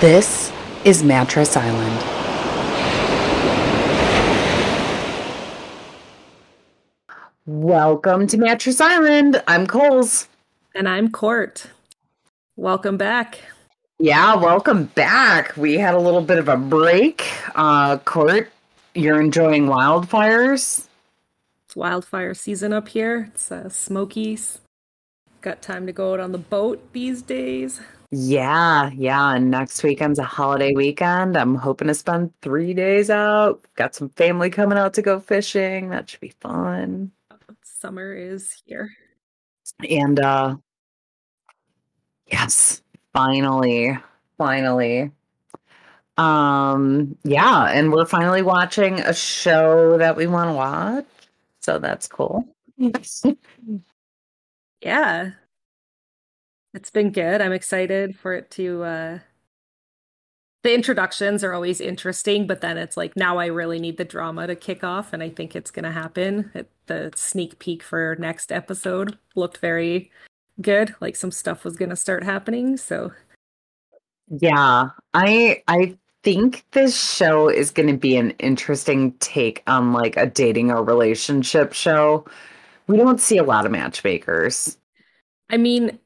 This is Mattress Island. Welcome to Mattress Island. I'm Colz. And I'm Court. Welcome back. Yeah, welcome back. We had a little bit of a break. Uh, Court, you're enjoying wildfires? It's wildfire season up here. It's uh, Smokies. Got time to go out on the boat these days. Yeah, yeah. And next weekend's a holiday weekend. I'm hoping to spend three days out. Got some family coming out to go fishing. That should be fun. Summer is here. And uh yes, finally, finally. Um, yeah, and we're finally watching a show that we want to watch. So that's cool. yeah. It's been good. I'm excited for it to uh the introductions are always interesting, but then it's like now I really need the drama to kick off, and I think it's gonna happen. It, the sneak peek for next episode looked very good, like some stuff was gonna start happening. So yeah, I I think this show is going to be an interesting take on like a dating or relationship show. We don't see a lot of matchmakers. I mean,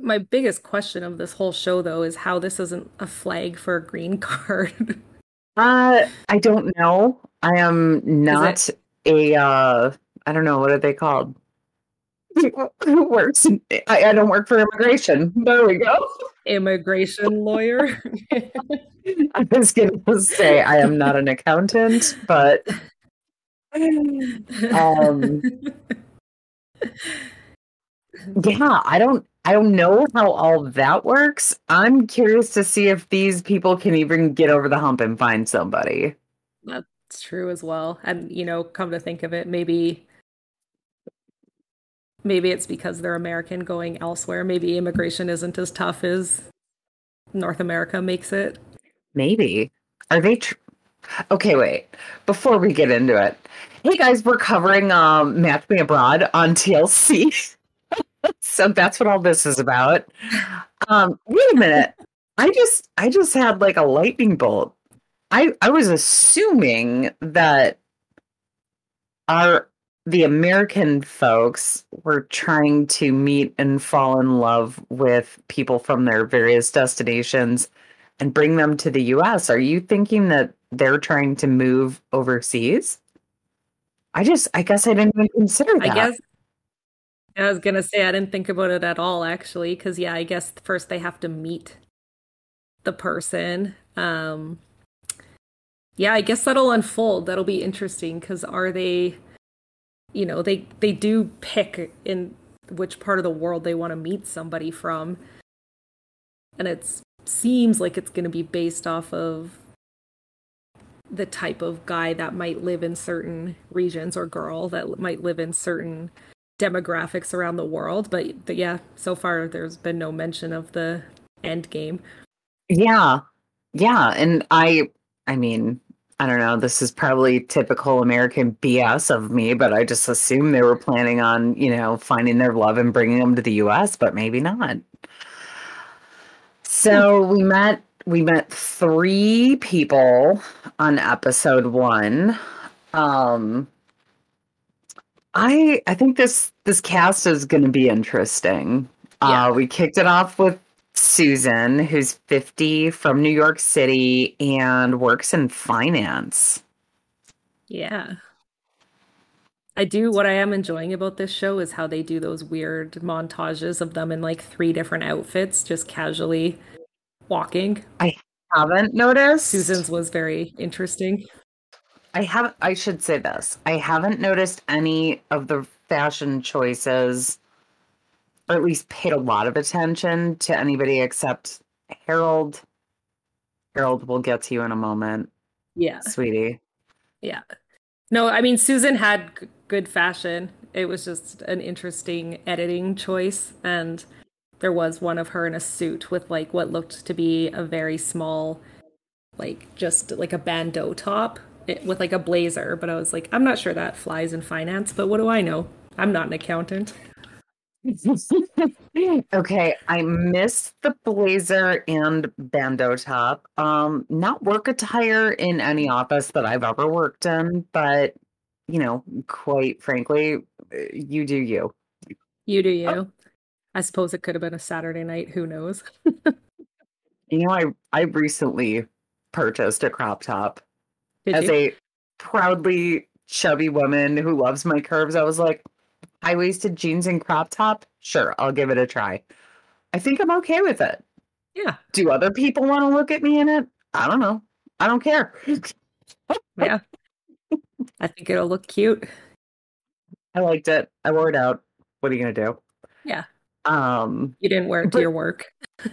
my biggest question of this whole show though is how this isn't a flag for a green card. uh I don't know. I am not a uh I don't know what are they called? Who works? I, I don't work for immigration. There we go. Immigration lawyer. I was going to say I am not an accountant, but um, yeah, I don't I don't know how all that works. I'm curious to see if these people can even get over the hump and find somebody. That's true as well. And you know, come to think of it, maybe maybe it's because they're American going elsewhere. Maybe immigration isn't as tough as North America makes it. Maybe. Are they tr- Okay, wait. Before we get into it. Hey guys, we're covering um Match Me Abroad on TLC. so that's what all this is about. Um, wait a minute. I just I just had like a lightning bolt. I I was assuming that our the American folks were trying to meet and fall in love with people from their various destinations and bring them to the US. Are you thinking that they're trying to move overseas? I just I guess I didn't even consider that. I guess I was gonna say I didn't think about it at all actually, because yeah, I guess first they have to meet the person. Um yeah, I guess that'll unfold. That'll be interesting because are they you know, they they do pick in which part of the world they want to meet somebody from. And it seems like it's going to be based off of the type of guy that might live in certain regions or girl that might live in certain demographics around the world. But, but yeah, so far there's been no mention of the end game. Yeah. Yeah. And I, I mean, I don't know, this is probably typical American BS of me, but I just assumed they were planning on, you know, finding their love and bringing them to the US, but maybe not. So we met we met three people on episode 1. Um I I think this this cast is going to be interesting. Yeah. Uh we kicked it off with Susan, who's 50 from New York City and works in finance. Yeah. I do what I am enjoying about this show is how they do those weird montages of them in like three different outfits, just casually walking. I haven't noticed. Susan's was very interesting. I have I should say this. I haven't noticed any of the fashion choices or at least paid a lot of attention to anybody except Harold. Harold will get to you in a moment. Yeah. Sweetie. Yeah. No, I mean, Susan had g- good fashion. It was just an interesting editing choice. And there was one of her in a suit with like what looked to be a very small, like just like a bandeau top with like a blazer. But I was like, I'm not sure that flies in finance, but what do I know? I'm not an accountant. okay, I missed the blazer and bandeau top. Um, not work attire in any office that I've ever worked in, but you know, quite frankly, uh, you do you. You do you. I suppose it could have been a Saturday night. Who knows? You know, I I recently purchased a crop top Did as you? a proudly chubby woman who loves my curves. I was like, high waisted jeans and crop top. Sure, I'll give it a try. I think I'm okay with it. Yeah. Do other people want to look at me in it? I don't know. I don't care. Yeah. I think it'll look cute. I liked it. I wore it out. What are you gonna do? Yeah. Um. You didn't wear it to But- your work.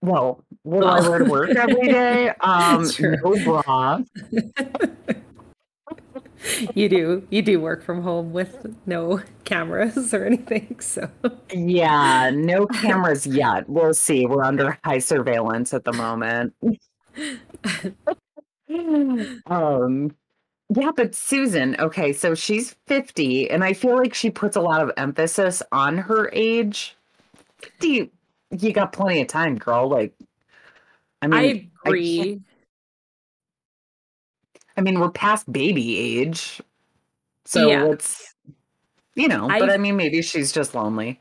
Well, what do I wear to work every day? Um. No bra. You do. You do work from home with no cameras or anything. So Yeah. No cameras yet. We'll see. We're under high surveillance at the moment. um. Yeah, but Susan, okay, so she's 50, and I feel like she puts a lot of emphasis on her age. 50, you got plenty of time, girl. Like, I mean, I I agree. I mean, we're past baby age. So Yeah. it's, you know, I- but I mean, maybe she's just lonely.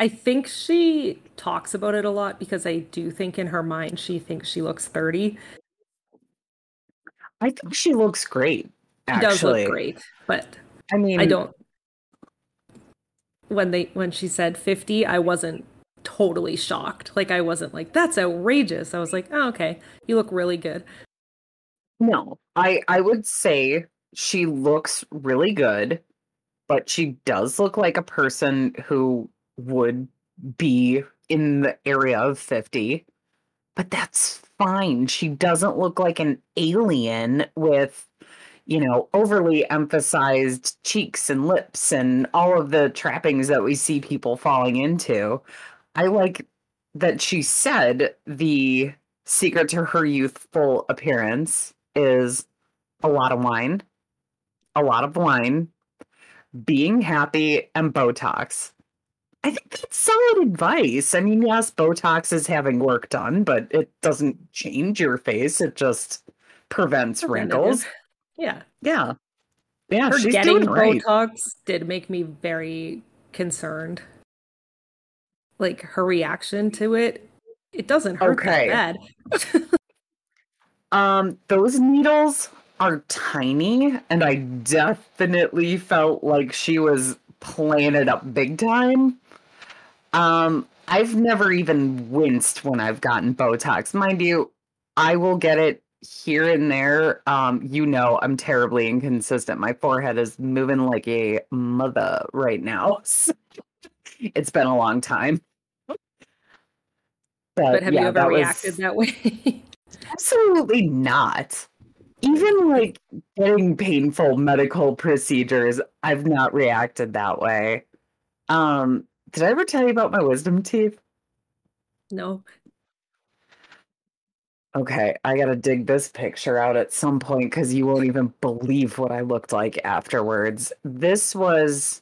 I think she talks about it a lot because I do think in her mind she thinks she looks 30. I think she looks great, She does look great, but I mean, I don't when they when she said 50, I wasn't totally shocked. Like I wasn't like that's outrageous. I was like, "Oh, okay. You look really good." No, I I would say she looks really good, but she does look like a person who would be in the area of 50. But that's fine. She doesn't look like an alien with, you know, overly emphasized cheeks and lips and all of the trappings that we see people falling into. I like that she said the secret to her youthful appearance is a lot of wine, a lot of wine, being happy, and Botox. I think that's solid advice. I mean, yes, Botox is having work done, but it doesn't change your face. It just prevents wrinkles. Yeah. Yeah. Yeah, Her she's getting doing right. Botox did make me very concerned. Like her reaction to it, it doesn't hurt Okay. that bad. Um, those needles are tiny, and I definitely felt like she was playing it up big time. Um, I've never even winced when I've gotten Botox. Mind you, I will get it here and there. Um, you know, I'm terribly inconsistent. My forehead is moving like a mother right now. it's been a long time. But, But have yeah, you ever that was- reacted that way? Absolutely not. Even like getting painful medical procedures, I've not reacted that way. Um, did I ever tell you about my wisdom teeth? no. Okay, I gotta dig this picture out at some point because you won't even believe what I looked like afterwards. This was,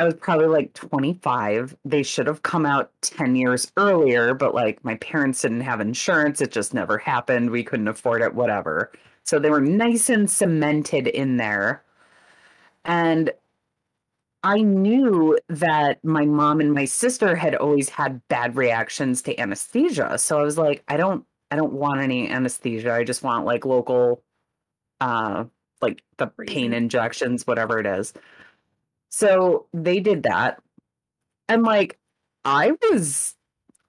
I was probably like 25. They should have come out 10 years earlier, but like my parents didn't have insurance. It just never happened. We couldn't afford it, whatever. So they were nice and cemented in there. And I knew that my mom and my sister had always had bad reactions to anesthesia. So I was like, I don't I don't want any anesthesia. I just want like local uh like the pain injections, whatever it is. So they did that. And like I was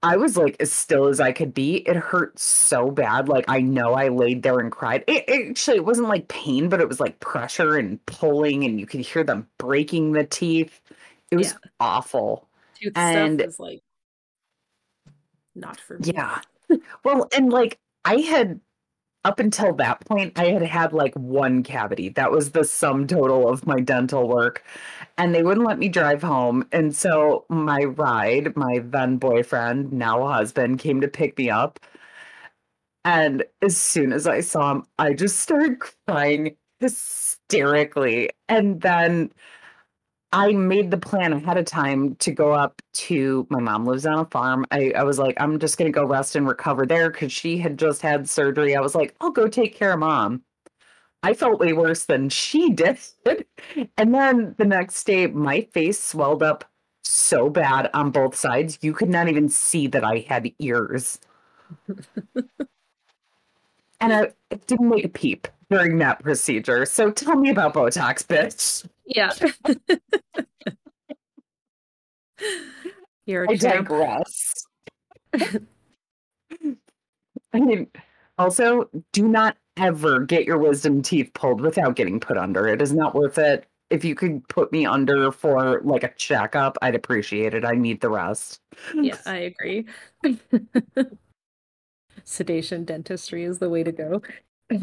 I was like as still as I could be. It hurt so bad. Like I know I laid there and cried. It, it actually it wasn't like pain, but it was like pressure and pulling and you could hear them breaking the teeth. It was Yeah. awful. Tooth And- stuff is like not for me. Yeah. Well, and like I had up until that point, I had had like one cavity. That was the sum total of my dental work. And they wouldn't let me drive home. And so my ride, my then boyfriend, now husband, came to pick me up. And as soon as I saw him, I just started crying hysterically. And then I made the plan ahead of time to go up to my mom lives on a farm. I, I was like, I'm just gonna go rest and recover there because she had just had surgery. I was like, I'll go take care of mom. I felt way worse than she did. And then the next day, my face swelled up so bad on both sides, you could not even see that I had ears. and I didn't make a peep during that procedure. So tell me about Botox, bitch. Yeah. You're a I champ. digress. I mean, also, do not ever get your wisdom teeth pulled without getting put under. It is not worth it. If you could put me under for like a checkup, I'd appreciate it. I need the rest. Yeah, I agree. Sedation dentistry is the way to go.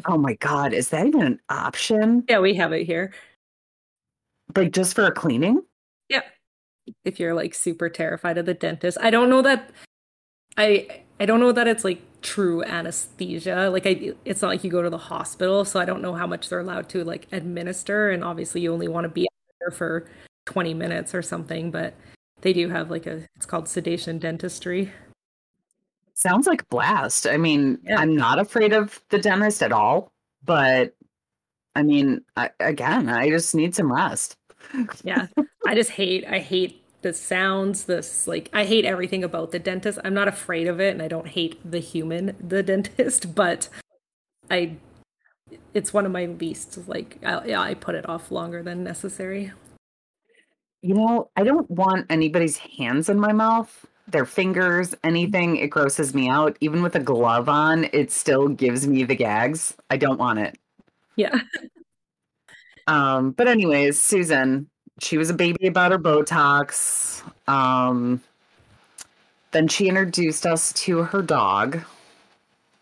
Oh my God, is that even an option? Yeah, we have it here. Like just for a cleaning? Yeah. If you're like super terrified of the dentist. I don't know that I I don't know that it's like true anesthesia. Like I it's not like you go to the hospital, so I don't know how much they're allowed to like administer and obviously you only want to be there for 20 minutes or something, but they do have like a it's called sedation dentistry. Sounds like a blast. I mean, Yeah. I'm not afraid of the dentist at all, but I mean, I, again, I just need some rest. Yeah. I just hate I hate the sounds, this like I hate everything about the dentist. I'm not afraid of it and I don't hate the human, the dentist, but I it's one of my least like I, yeah, I put it off longer than necessary. You know, I don't want anybody's hands in my mouth, their fingers, anything. It grosses me out. Even with a glove on, it still gives me the gags. I don't want it. Yeah. Um, but anyways, Susan, she was a baby about her Botox. Um, then she introduced us to her dog,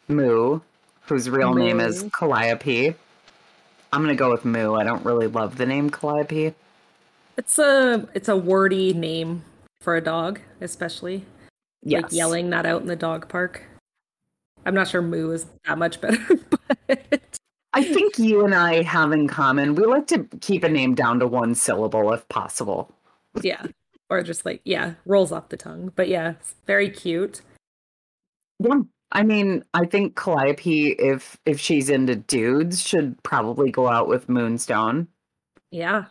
Moo, whose real name is Moo. Calliope. I'm gonna go with Moo. I don't really love the name Calliope. It's a it's a wordy name for a dog, especially Yes. like yelling that out in the dog park. I'm not sure moo is that much better, but I think you and I have in common. We like to keep a name down to one syllable if possible. yeah. Or just like, yeah, rolls off the tongue. But yeah, it's very cute. Yeah. I mean, I think Calliope, if if she's into dudes, should probably go out with Moonstone. Yeah.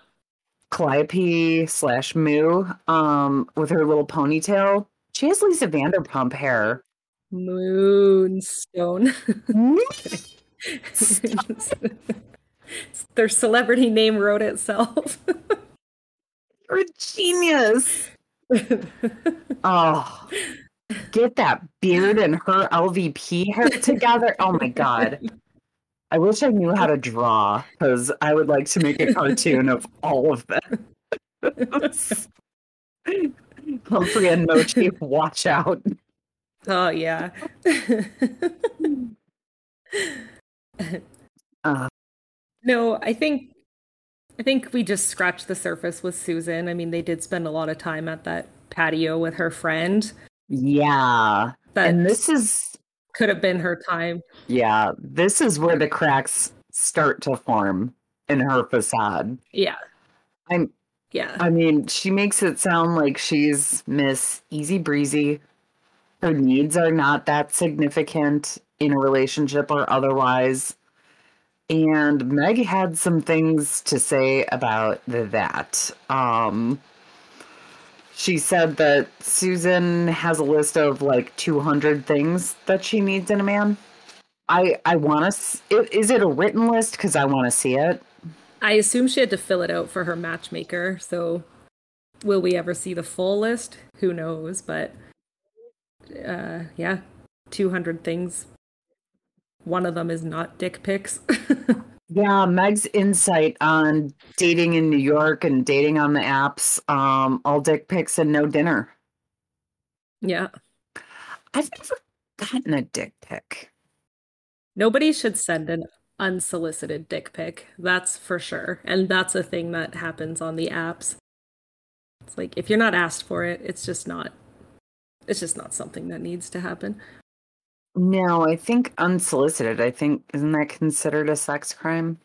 Calliope slash Moo, um, with her little ponytail. She has Lisa Vanderpump hair. Moonstone. Their celebrity name wrote itself. You're a genius. Oh, get that beard and her LVP hair together. Oh my god. I wish I knew how to draw because I would like to make a cartoon of all of them. Humphrey and Mochi, watch out. oh yeah. Uh, No, I think I think we just scratched the surface with Susan. I mean, they did spend a lot of time at that patio with her friend. yeah. That And this is, could have been her time. yeah, this is where the cracks start to form in her facade. Yeah. I'm, Yeah. I mean, she makes it sound like she's Miss Easy Breezy. Her needs are not that significant in a relationship or otherwise. And Meg had some things to say about that. Um, she said that Susan has a list of like 200 things that she needs in a man. I I want to. Is it a written list? Because I want to see it. I assume she had to fill it out for her matchmaker, so will we ever see the full list? Who knows, but uh yeah, 200 things. One of them is not dick pics. Yeah, Meg's insight on dating in New York and dating on the apps, um, all dick pics and no dinner. yeah. I've never gotten a dick pic. Nobody should send an unsolicited dick pic. That's for sure. And that's a thing that happens on the apps. It's like if you're not asked for it, it's just not it's just not something that needs to happen. No, I think unsolicited. I think isn't that considered a sex crime?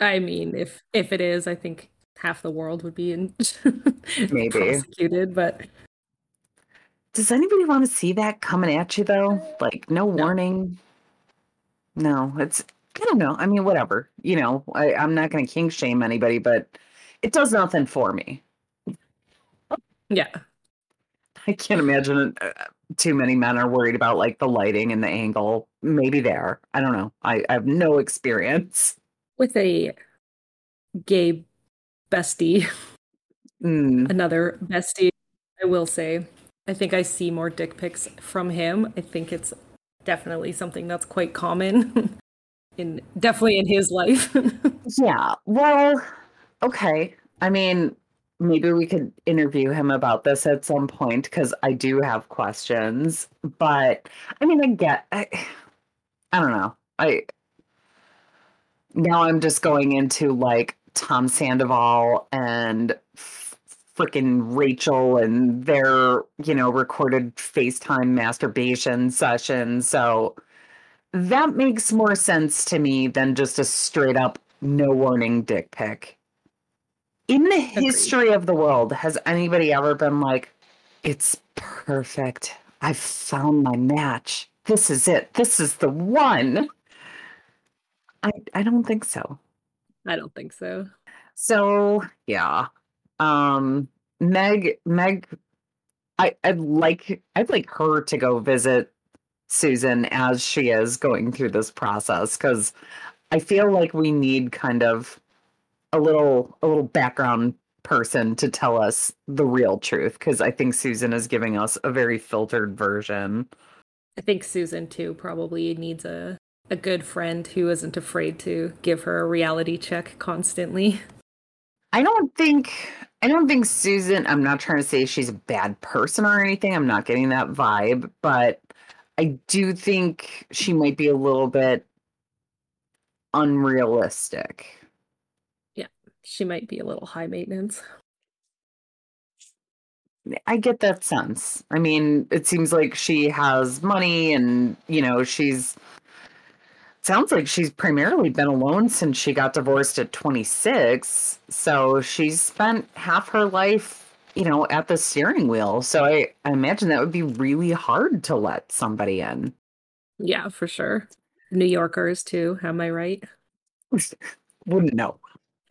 I mean, if if it is, I think half the world would be in Maybe. prosecuted, but Does anybody want to see that coming at you though? Like no No. warning. No, it's I don't know. I mean, whatever. You know, I, I'm not going to king shame anybody, but it does nothing for me. yeah. I can't imagine uh, too many men are worried about like the lighting and the angle. Maybe there. I don't know. I, I have no experience. With a gay bestie, Mm, another bestie, I will say, I think I see more dick pics from him. I think it's definitely something that's quite common in definitely in his life. yeah. Well, okay. I mean, maybe we could interview him about this at some point because I do have questions. But I mean, I get. I, I don't know. I now I'm just going into like Tom Sandoval and freaking Rachel and their, you know, recorded FaceTime masturbation session. So that makes more sense to me than just a straight up no warning dick pic. In the history of the world, has anybody ever been like, it's perfect. I've found my match. This is it. This is the one. I I don't think so. I don't think so. So yeah. Um Meg Meg I, I'd like I'd like her to go visit Susan as she is going through this process because I feel like we need kind of a little a little background person to tell us the real truth because I think Susan is giving us a very filtered version. I think Susan too probably needs a a good friend who isn't afraid to give her a reality check constantly. I don't think I don't think Susan, I'm not trying to say she's a bad person or anything. I'm not getting that vibe, but I do think she might be a little bit unrealistic. She might be a little high maintenance. I get that sense. I mean, it seems like she has money and, you know, she's sounds like she's primarily been alone since she got divorced at 26. So she's spent half her life, you know, at the steering wheel. So I, I imagine that would be really hard to let somebody in. Yeah, for sure. New Yorkers too, am I right? Wouldn't know.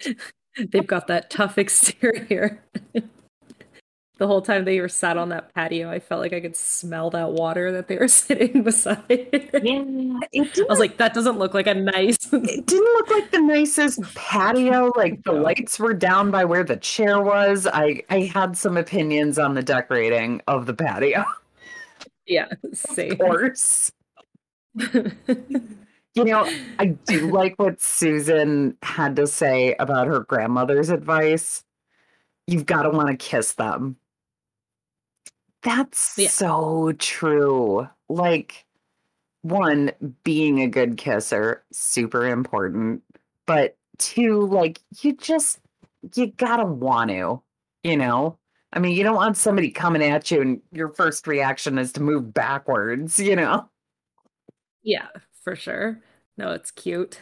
They've got that tough exterior. the whole time they were sat on that patio, I felt like I could smell that water that they were sitting beside. Yeah, I was like, that doesn't look like a nice. it didn't look like the nicest patio. Like the lights were down by where the chair was. I, I had some opinions on the decorating of the patio, yeah, of course. You know, I do like what Susan had to say about her grandmother's advice. You've got to want to kiss them. That's Yeah. so true. Like, one, being a good kisser, super important. But two, like, you just, you gotta want to, you know? I mean, you don't want somebody coming at you and your first reaction is to move backwards, you know? yeah, for sure. No, it's cute.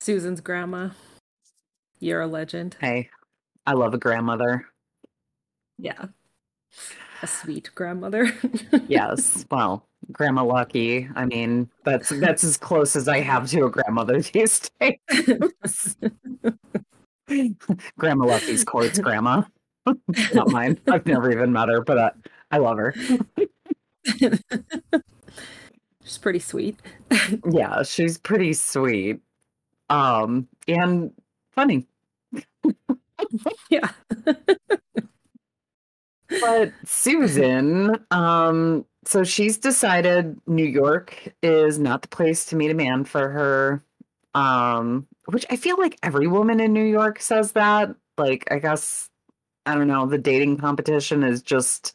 Susan's grandma. You're a legend. Hey, I love a grandmother. Yeah. A sweet grandmother. Yes. Well, Grandma Lucky. I mean, that's that's as close as I have to a grandmother these days. grandma Lucky's court's grandma. Not mine. I've never even met her, but uh, I love her. She's pretty sweet. Yeah, she's pretty sweet. Um, and funny. Yeah. But Susan, um, so she's decided New York is not the place to meet a man for her. Um, which I feel like every woman in New York says that. Like, I guess, I don't know, the dating competition is just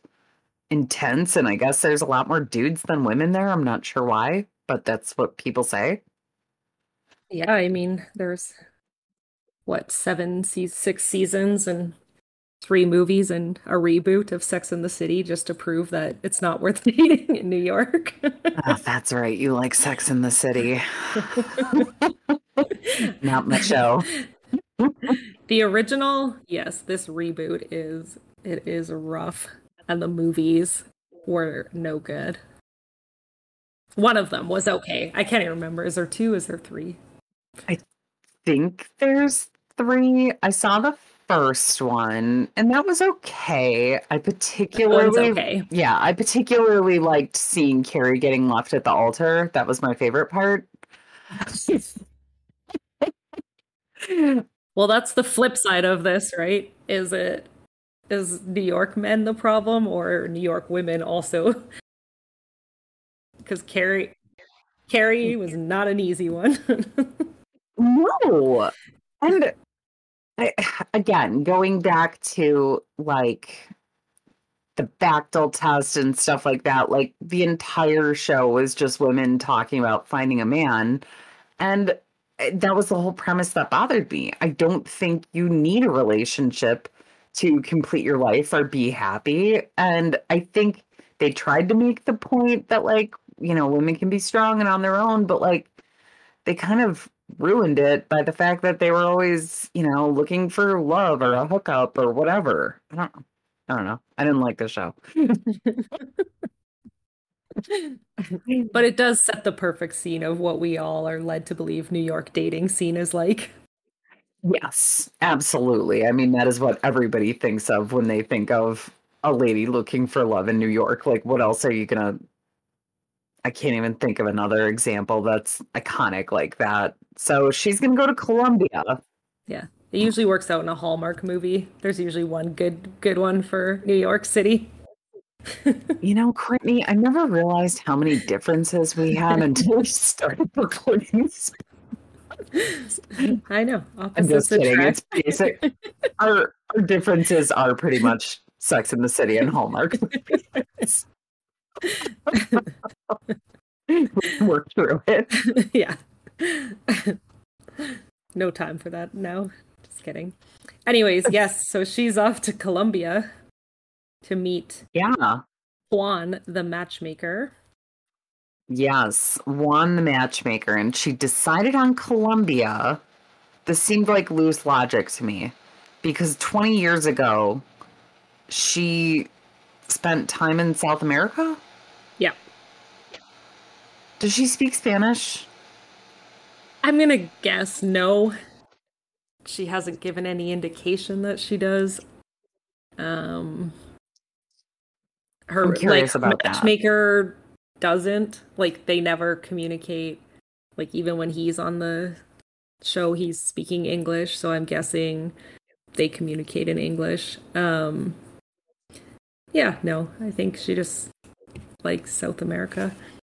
intense, and I guess there's a lot more dudes than women there. I'm not sure why, but that's what people say. Yeah, I mean, there's what, seven, six seasons and three movies and a reboot of Sex and the City just to prove that it's not worth dating in New York. Oh, that's right. You like Sex in the City. Not my show. The original, yes, this reboot is it is rough, and the movies were no good. One of them was okay. I can't even remember. Is there two? Is there three? I think there's three. I saw the first one, and that was okay. I particularly, okay. yeah, I particularly liked seeing Carrie getting left at the altar. That was my favorite part. well, that's the flip side of this, right? Is it is New York men the problem, or New York women also? Because Carrie, Carrie mm. was not an easy one. no, and I, again, going back to like the Bechdel test and stuff like that, like the entire show was just women talking about finding a man. And that was the whole premise that bothered me. I don't think you need a relationship to complete your life or be happy. And I think they tried to make the point that, like, you know, women can be strong and on their own, but like they kind of ruined it by the fact that they were always, you know, looking for love or a hookup or whatever. I don't I don't know. I didn't like the show. but it does set the perfect scene of what we all are led to believe New York dating scene is like. Yes, absolutely. I mean, that is what everybody thinks of when they think of a lady looking for love in New York. Like, what else are you gonna I can't even think of another example that's iconic like that. So she's going to go to Colombia. Yeah. It usually works out in a Hallmark movie. There's usually one good good one for New York City. you know, Courtney, I never realized how many differences we had until we started recording this. I know. I'm just kidding. It's basic. our our differences are pretty much Sex in the City and Hallmark. Work through it. yeah. no time for that now. Just kidding. Anyways, yes, so she's off to Colombia to meet Yeah. Juan, the matchmaker. Yes, Juan the matchmaker, and she decided on Colombia. This seemed like loose logic to me because 20 years ago, she spent time in South America. Yeah. Does she speak Spanish? I'm going to guess no. She hasn't given any indication that she does. Um her I'm curious like about matchmaker that. Doesn't like they never communicate like even when he's on the show he's speaking English, so I'm guessing they communicate in English. Um yeah, no, I think she just likes South America.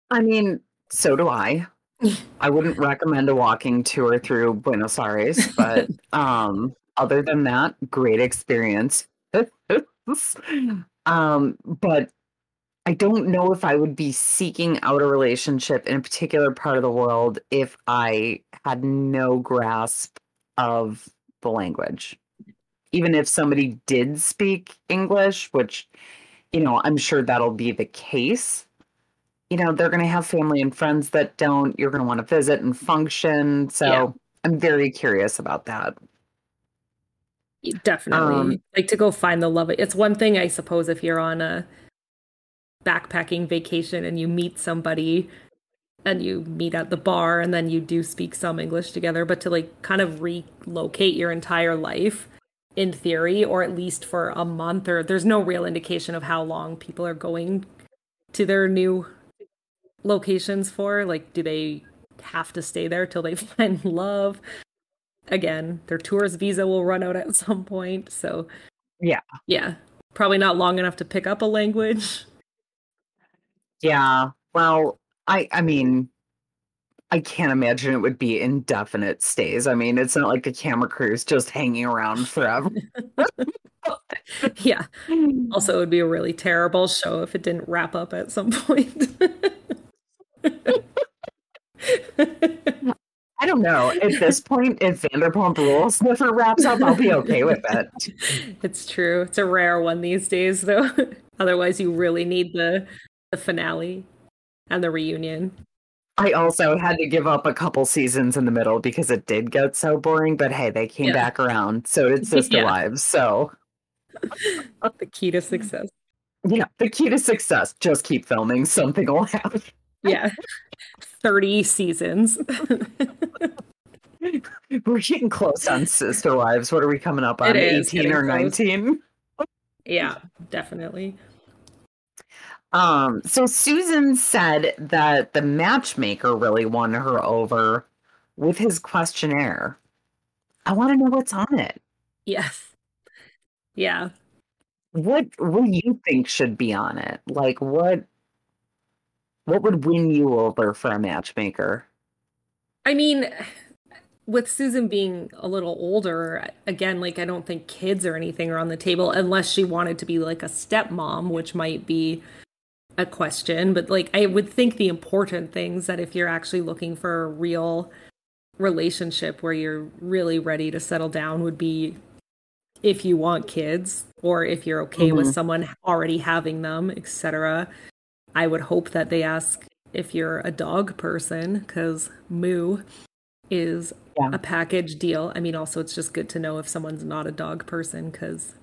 I mean, so do I. I wouldn't recommend a walking tour through Buenos Aires, but um, other than that, great experience. um, but I don't know if I would be seeking out a relationship in a particular part of the world if I had no grasp of the language. Even if somebody did speak English, which, you know, I'm sure that'll be the case you know, they're going to have family and friends that don't. You're going to want to visit and function. So yeah. I'm very curious about that. Definitely. Um, like to go find the love. It's one thing, I suppose, if you're on a backpacking vacation and you meet somebody and you meet at the bar and then you do speak some English together, but to like kind of relocate your entire life in theory, or at least for a month, or there's no real indication of how long people are going to their new locations for? Like, do they have to stay there till they find love? Again, their tourist visa will run out at some point. So, yeah. Yeah. Probably not long enough to pick up a language. Yeah. Well, I I mean, I can't imagine it would be indefinite stays. I mean, it's not like a camera crew is just hanging around forever. yeah. Also, it would be a really terrible show if it didn't wrap up at some point. I don't know. At this point, if Vanderpump Rules never wraps up, I'll be okay with it. It's true. It's a rare one these days, though. Otherwise, you really need the the finale and the reunion. I also had to give up a couple seasons in the middle because it did get so boring. But hey, they came Yeah. back around. So did Sister Yeah. Wives. So The key to success. yeah, the key to success: just keep filming. Something will happen. Yeah. 30 seasons. We're getting close on Sister Wives. What are we coming up on? It is Eighteen getting or close. nineteen? yeah, definitely. Um, so Susan said that the matchmaker really won her over with his questionnaire. I want to know what's on it. Yes. Yeah. What what do you think should be on it? Like what what would win you over for a matchmaker? I mean, with Susan being a little older, again, like I don't think kids or anything are on the table unless she wanted to be like a stepmom, which might be a question. But like I would think the important things that if you're actually looking for a real relationship where you're really ready to settle down would be if you want kids or if you're okay with Mhm. someone already having them, etc. I would hope that they ask if you're a dog person because moo is Yeah. a package deal. I mean, also it's just good to know if someone's not a dog person because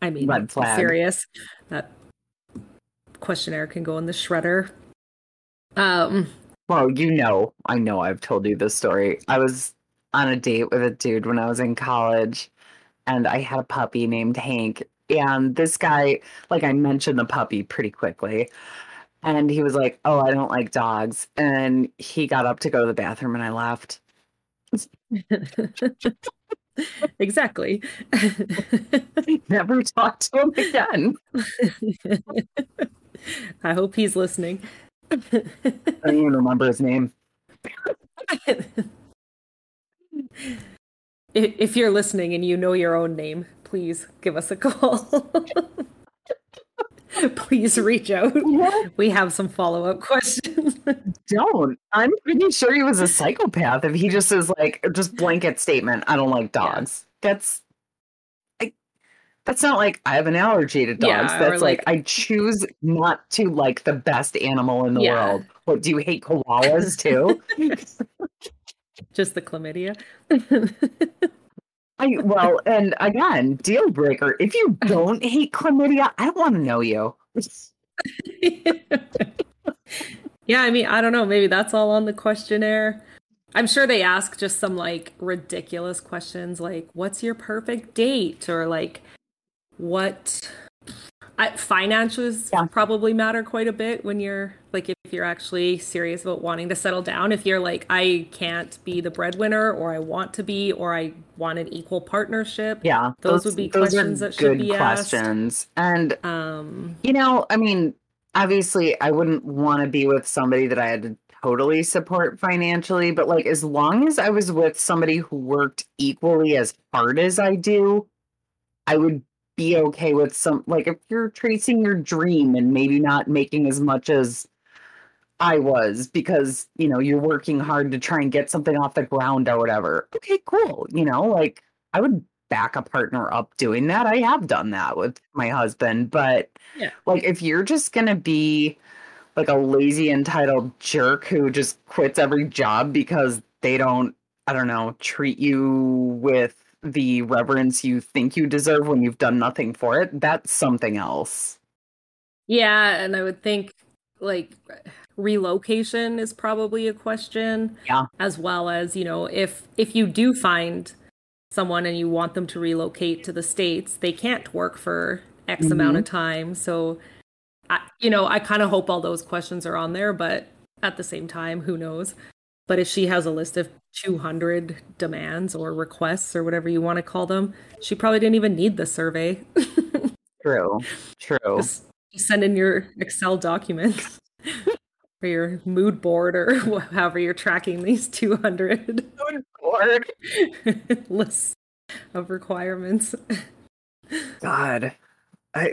I mean, Red flag. serious. That questionnaire can go in the shredder. Um, Well, you know, I know I've told you this story. I was on a date with a dude when I was in college, and I had a puppy named Hank. And this guy, like, I mentioned the puppy pretty quickly. And he was like, Oh, I don't like dogs. And he got up to go to the bathroom, and I left. exactly. Never talk to him again. I hope he's listening. I don't even remember his name. If if you're listening and you know your own name, please give us a call. please reach out. We have some follow up questions. Don't. I'm pretty sure he was a psychopath if he just is like just blanket statement, I don't like Yeah. dogs. That's I that's not like I have an allergy to dogs. Yeah, that's like, like- I choose not to like the best animal in the Yeah. world. What do you hate koalas too? Just the chlamydia. I well, and again, deal breaker. If you don't hate chlamydia, I don't want to know you. yeah, I mean, I don't know. Maybe that's all on the questionnaire. I'm sure they ask just some like ridiculous questions like, what's your perfect date? Or like, what I, finances Yeah. probably matter quite a bit when you're like, if you're actually serious about wanting to settle down. If you're like, I can't be the breadwinner, or I want to be, or I want an equal partnership. Yeah, Those would be those questions that should be asked. questions. And Um, You know, I mean, obviously, I wouldn't want to be with somebody that I had to totally support financially, but like, as long as I was with somebody who worked equally as hard as I do, I would be okay with some, like, if you're chasing your dream and maybe not making as much as I was because, you know, you're working hard to try and get something off the ground or whatever. Okay, cool. You know, like, I would back a partner up doing that. I have done that with my husband, but Yeah. like if you're just going to be like a lazy entitled jerk who just quits every job because they don't I don't know, treat you with the reverence you think you deserve when you've done nothing for it, that's something else. Yeah, and I would think like relocation is probably a question. Yeah. As well as, you know, if if you do find someone and you want them to relocate to the States, they can't work for X mm-hmm. amount of time. So I you know, I kind of hope all those questions are on there, but at the same time, who knows? But if she has a list of 200 demands or requests or whatever you want to call them, she probably didn't even need the survey. True. True. Just send in your Excel documents or your mood board or however you're tracking these 200 Good Lord. lists of requirements. God. I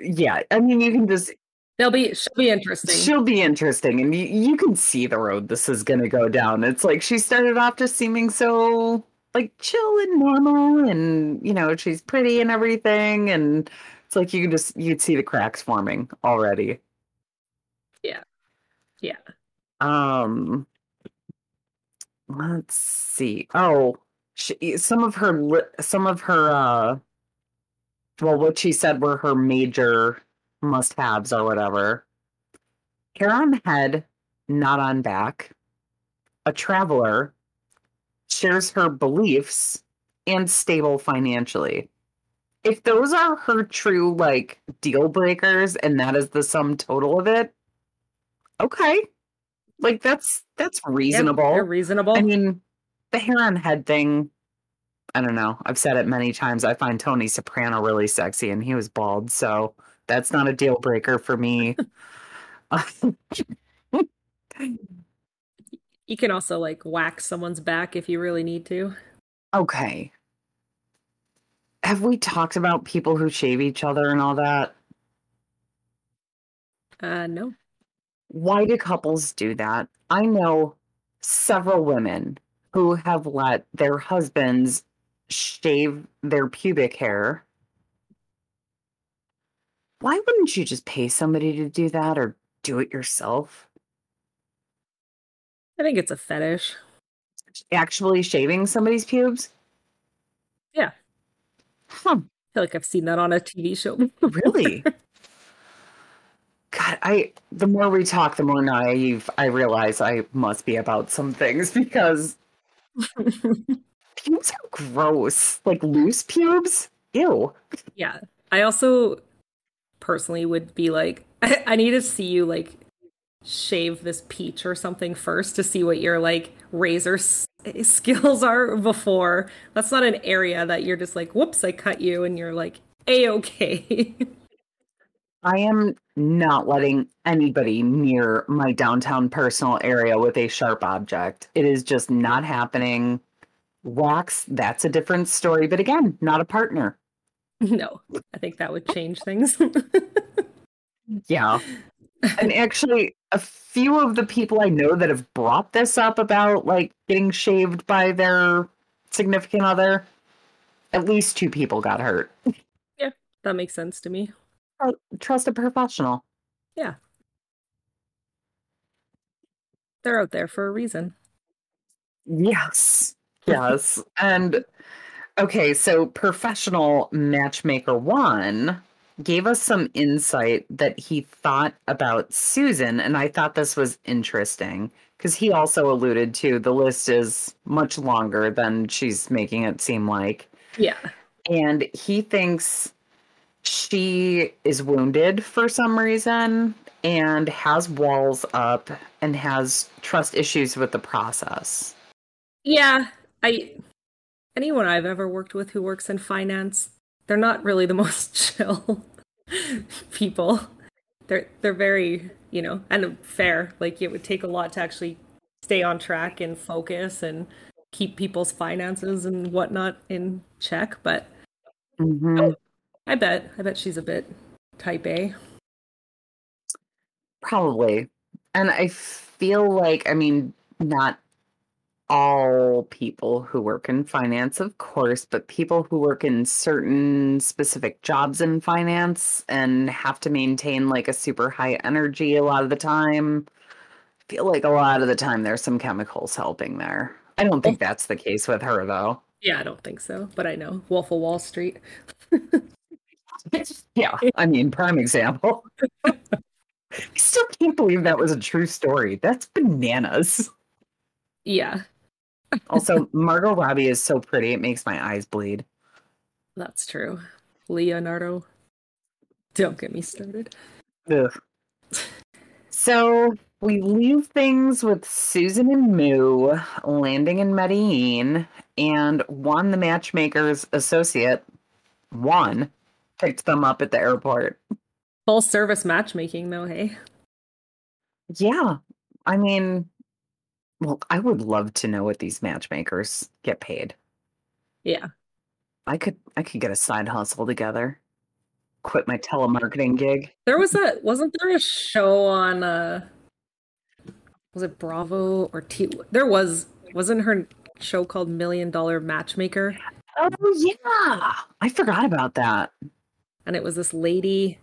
yeah, I mean you can just They'll be she'll be interesting. She'll be interesting, and you, you can see the road this is going to go down. It's like she started off just seeming so like chill and normal, and you know she's pretty and everything, and it's like you can just you'd see the cracks forming already. Yeah. Yeah. Um, let's see. Oh, she, some of her some of her uh well what she said were her major must-haves or whatever. Hair on head, not on back. A traveler shares her beliefs and stable financially. If those are her true like deal breakers and that is the sum total of it, okay. Like that's that's reasonable. reasonable. I mean, the hair on head thing, I don't know. I've said it many times. I find Tony Soprano really sexy and he was bald, so that's not a deal breaker for me. You can also like whack someone's back if you really need to. okay. Have we talked about people who shave each other and all that? Uh, no. Why do couples do that? I know several women who have let their husbands shave their pubic hair. Why wouldn't you just pay somebody to do that or do it yourself? I think it's a fetish. Actually shaving somebody's pubes? Yeah. Huh, I feel like I've seen that on a TV show. really? God, I the more we talk, the more naive I realize I must be about some things because pubes are gross. Like loose pubes? Ew. Yeah. I also personally would be like, I, I need to see you like shave this peach or something first to see what your like razor s- skills are before. That's not an area that you're just like, whoops, I cut you, and you're like, a okay. I am not letting anybody near my downtown personal area with a sharp object. It is just not happening. Wax, that's a different story, but again, not a partner. No, I think that would change things. Yeah. And actually, a few of the people I know that have brought this up about like getting shaved by their significant other, at least two people got hurt. Yeah, that makes sense to me. Tru- Trust a professional. Yeah. They're out there for a reason. Yes. Yes. and okay, so professional matchmaker one gave us some insight that he thought about Susan. And I thought this was interesting because he also alluded to the list is much longer than she's making it seem like. Yeah. And he thinks she is wounded for some reason and has walls up and has trust issues with the process. Yeah, I anyone I've ever worked with who works in finance, they're not really the most chill people. They're they're very, you know, and fair. Like it would take a lot to actually stay on track and focus and keep people's finances and whatnot in check. But Mhm. I bet, I bet she's a bit type A. Probably. And I feel like, I mean, not all people who work in finance, of course, but people who work in certain specific jobs in finance and have to maintain like a super high energy a lot of the time. I feel like a lot of the time there's some chemicals helping there. I don't think that's the case with her though. Yeah, I don't think so, but I know. Wolf of Wall Street. yeah, I mean, prime example. I still can't believe that was a true story. That's bananas. Yeah, Also, Margot Robbie is so pretty, it makes my eyes bleed. that's true. Leonardo. Don't get me started. Ugh. So we leave things with Susan and Moo landing in Medellin, and Juan, the matchmaker's associate, Juan, picked them up at the airport. Full service matchmaking, though, hey? Yeah, I mean, well, I would love to know what these matchmakers get paid. Yeah. I could, I could get a side hustle together. Quit my telemarketing gig. There was a wasn't there a show on uh was it Bravo or T there was wasn't her show called Million Dollar Matchmaker Oh yeah, I forgot about that. and it was this lady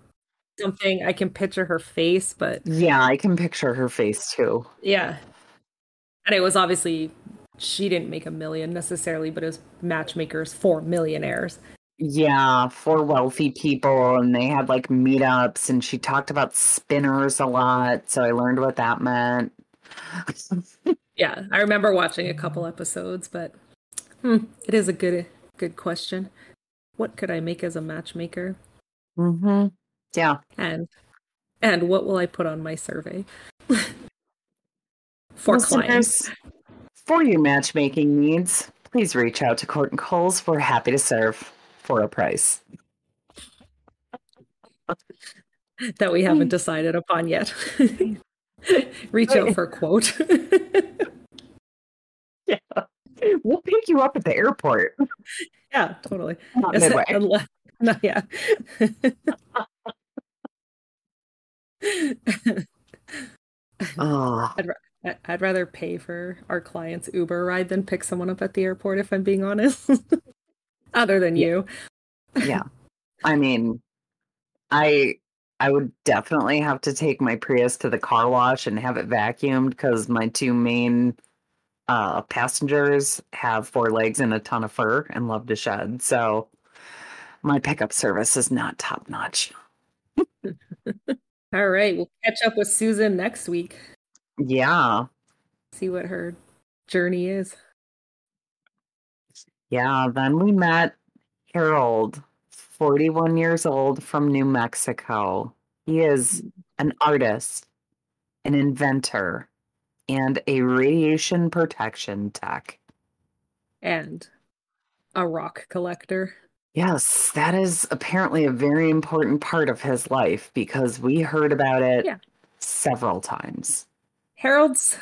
something I can picture her face, but Yeah, I can picture her face too. yeah. And it was obviously she didn't make a million necessarily, but it was matchmakers for millionaires. Yeah, for wealthy people, and they had like meetups, and she talked about spinners a lot, so I learned what that meant. Yeah, I remember watching a couple episodes, but hmm, it is a good good question. What could I make as a matchmaker? Mm-hmm. Yeah. And and what will I put on my survey? For clients. For your matchmaking needs, please reach out to Court and Colz. We're happy to serve for a price. that we haven't hmm. decided upon yet. Reach out for a quote. Yeah. We'll pick you up at the airport. yeah, totally. Not Yes, midway. unless- no, yeah. Oh, I- I'd rather pay for our client's Uber ride than pick someone up at the airport, if I'm being honest. Other than Yeah. you. yeah. I mean, I I would definitely have to take my Prius to the car wash and have it vacuumed because my two main uh passengers have four legs and a ton of fur and love to shed. So my pickup service is not top notch. All right, we'll catch up with Susan next week. Yeah. See what her journey is. Yeah. Then we met Harold, 41 years old from New Mexico. He is an artist, an inventor, and a radiation protection tech. And a rock collector. Yes, that is apparently a very important part of his life because we heard about it Yeah. several times. Harold's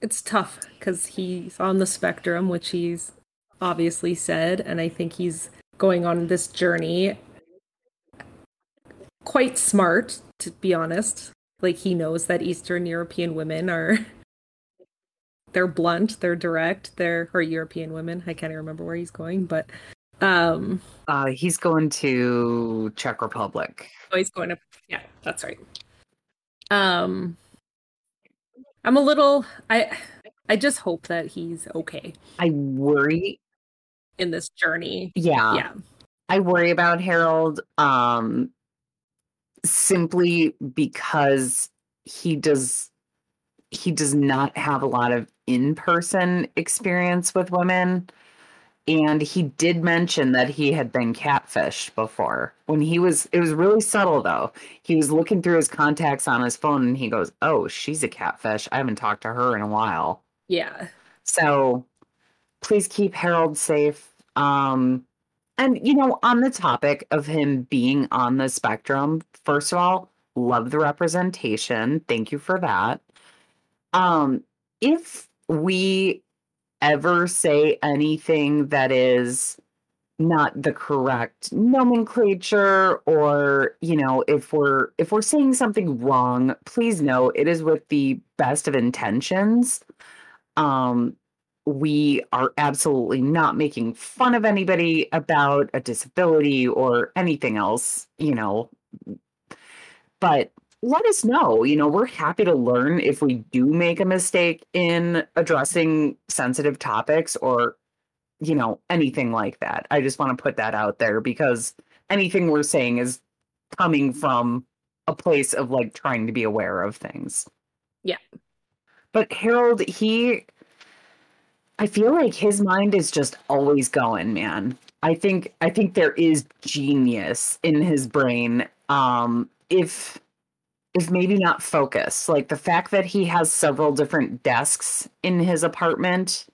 it's tough because he's on the spectrum, which he's obviously said, and I think he's going on this journey quite smart, to be honest. Like he knows that Eastern European women are they're blunt, they're direct, they're or European women. I can't even remember where he's going, but um Uh, he's going to Czech Republic. Oh, he's going to. Yeah, that's right. Um, I'm a little. I I just hope that he's okay I worry. in this journey. Yeah. Yeah, I worry about Harold um simply because he does he does not have a lot of in-person experience with women and he did mention that he had been catfished before when he was it was really subtle though he was looking through his contacts on his phone and he goes oh she's a catfish i haven't talked to her in a while yeah, so please keep Harold safe. Um, and you know, on the topic of him being on the spectrum, first of all, love the representation. Thank you for that. Um, if we ever say anything that is not the correct nomenclature or you know if we're if we're saying something wrong please know it is with the best of intentions. Um we are absolutely not making fun of anybody about a disability or anything else you know. But let us know you know we're happy to learn if we do make a mistake in addressing sensitive topics or you know anything like that i just want to put that out there because anything we're saying is coming from a place of like trying to be aware of things Yeah. but harold he I feel like his mind is just always going, man. I think I think there is genius in his brain. Um if if maybe not focus. Like the fact that he has several different desks in his apartment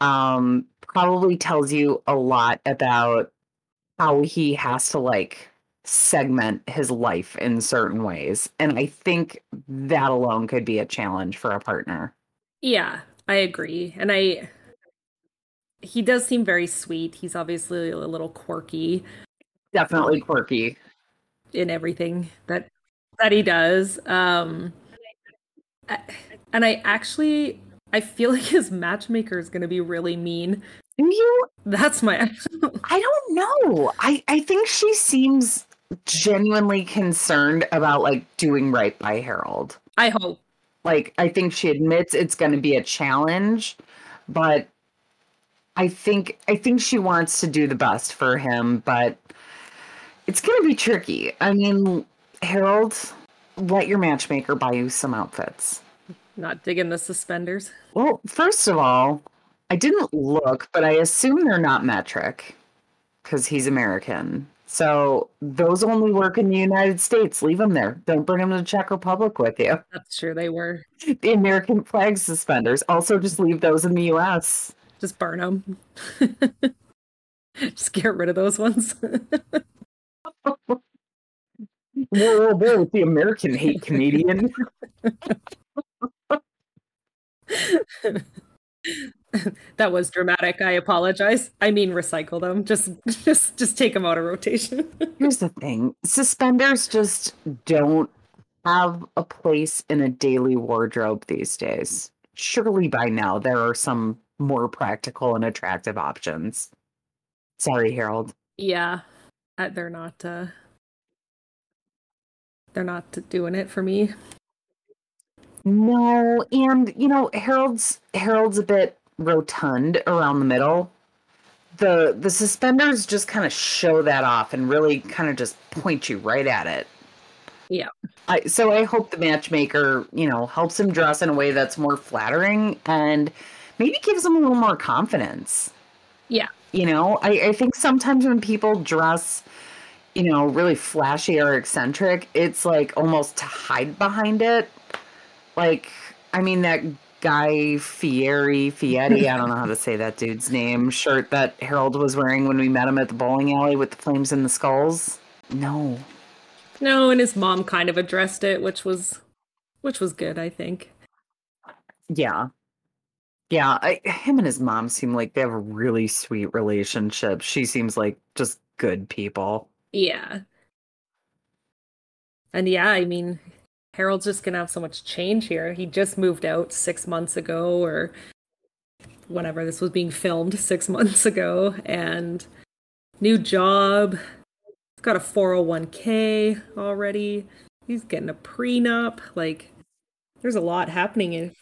um probably tells you a lot about how he has to like segment his life in certain ways. And I think that alone could be a challenge for a partner. yeah. I agree, and I. He does seem very sweet. He's obviously a little quirky Definitely quirky. in everything that that he does. Um, I- and I actually I feel like his matchmaker is going to be really mean. Do you That's my I don't know. I I think she seems genuinely concerned about like doing right by Harold. I hope. Like I think she admits it's going to be a challenge, but I think I think she wants to do the best for him, but it's going to be tricky. I mean, Harold, let your matchmaker buy you some outfits. Not digging the suspenders. Well, first of all, I didn't look, but I assume they're not metric because he's American. So those only work in the United States. Leave them there. Don't bring them to the Czech Republic with you. That's true. They were. The American flag suspenders. Also, just leave those in the U.S. Just burn them. just get rid of those ones. whoa, whoa, whoa, the American hate Canadian. that was dramatic. I apologize. I mean, recycle them. Just, just, just take them out of rotation. Here's the thing: suspenders just don't have a place in a daily wardrobe these days. Surely by now there are some more practical and attractive options. Sorry, Harold. Yeah, uh, they're not. uh They're not doing it for me. No, and you know Harold's Harold's a bit rotund around the middle. The the suspenders just kind of show that off and really kind of just point you right at it. Yeah. I, so I hope the matchmaker, you know, helps him dress in a way that's more flattering and maybe gives him a little more confidence. Yeah. You know, I, I think sometimes when people dress, you know, really flashy or eccentric, it's like almost to hide behind it. Like, I mean, that Guy Fieri, Fieri, I don't know how to say that dude's name, shirt that Harold was wearing when we met him at the bowling alley with the flames and the skulls. No. No, and his mom kind of addressed it, which was which was good, I think. Yeah. Yeah, I, him and his mom seem like they have a really sweet relationship. She seems like just good people. Yeah. And yeah, I mean, Harold's just gonna have so much change here. He just moved out six months ago, or whenever this was being filmed, six months ago, and new job. He's got a 401k already. He's getting a prenup. Like, there's a lot happening in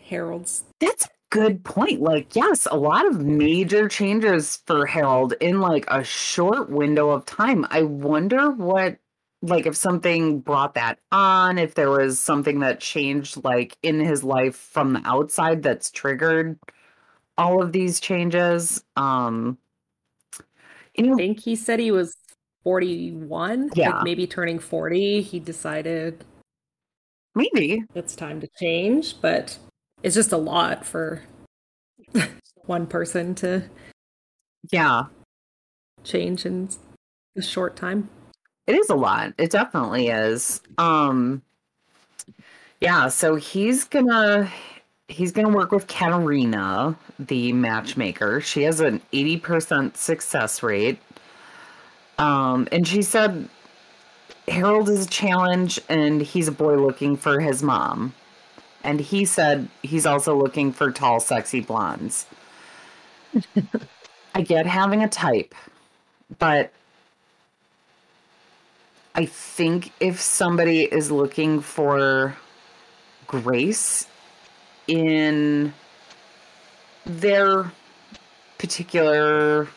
Harold's. That's good point. Like, yes, a lot of major changes for Harold in like a short window of time. I wonder what like if something brought that on, if there was something that changed like in his life from the outside that's triggered all of these changes. Um you know, I think he said he was 41, yeah. like maybe turning 40. He decided maybe it's time to change, but it's just a lot for one person to yeah change in a short time. It is a lot. It definitely is. Um yeah, so he's gonna he's gonna work with Katerina, the matchmaker. She has an 80% success rate. Um, and she said Harold is a challenge and he's a boy looking for his mom. And he said he's also looking for tall, sexy blondes. I get having a type, but I think if somebody is looking for grace in their particular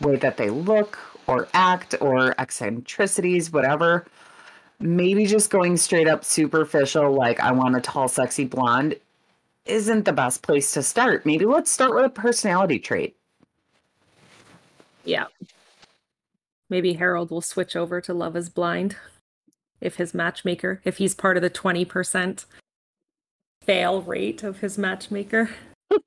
way that they look or act or eccentricities, whatever, maybe just going straight up superficial, like I want a tall, sexy blonde, isn't the best place to start. Maybe let's start with a personality trait. Yeah. Maybe Harold will switch over to Love is Blind if his matchmaker, if he's part of the 20% fail rate of his matchmaker. you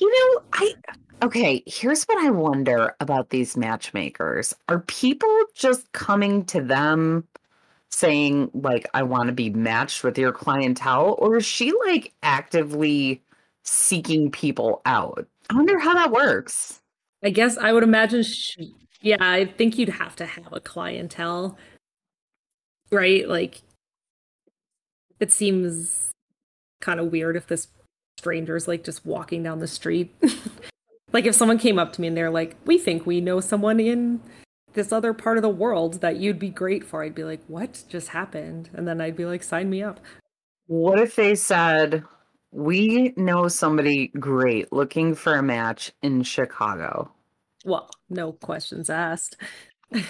know, I okay, here's what I wonder about these matchmakers. Are people just coming to them saying like I want to be matched with your clientele or is she like actively seeking people out? I wonder how that works. I guess I would imagine she, yeah, I think you'd have to have a clientele. Right? Like it seems kind of weird if this stranger's like just walking down the street. like if someone came up to me and they're like, "We think we know someone in this other part of the world that you'd be great for. I'd be like, what just happened? And then I'd be like, sign me up. What if they said, we know somebody great looking for a match in Chicago? Well, no questions asked.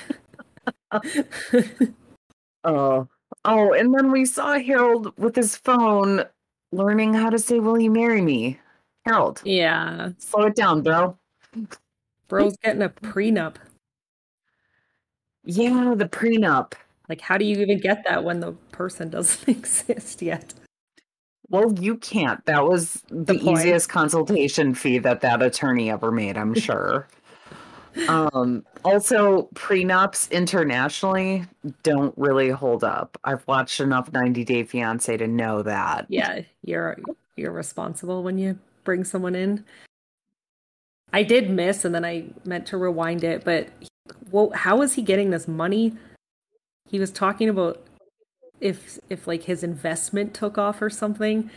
Oh, oh, and then we saw Harold with his phone learning how to say, Will you marry me? Harold, yeah. slow it down, bro. Bro's getting a prenup. Yeah, the prenup. Like, how do you even get that when the person doesn't exist yet? Well, you can't. That was the, The easiest consultation fee that that attorney ever made, I'm sure. um, also, prenups internationally don't really hold up. I've watched enough 90 Day Fiance to know that. Yeah, you're you're responsible when you bring someone in. I did miss, and then I meant to rewind it, but well, how is he getting this money? He was talking about if if like his investment took off or something,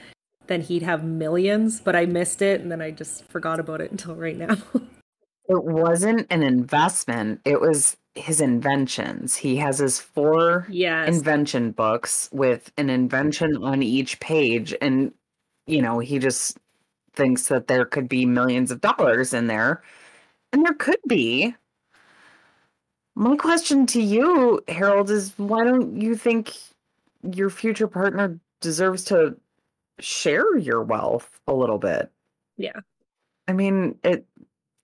then he'd have millions, but I missed it, and then I just forgot about it until right now. It wasn't an investment, it was his inventions. He has his four yes. invention books with an invention on each page and you know he just thinks that there could be millions of dollars in there and there could be my question to you harold is why don't you think your future partner deserves to share your wealth a little bit Yeah. i mean it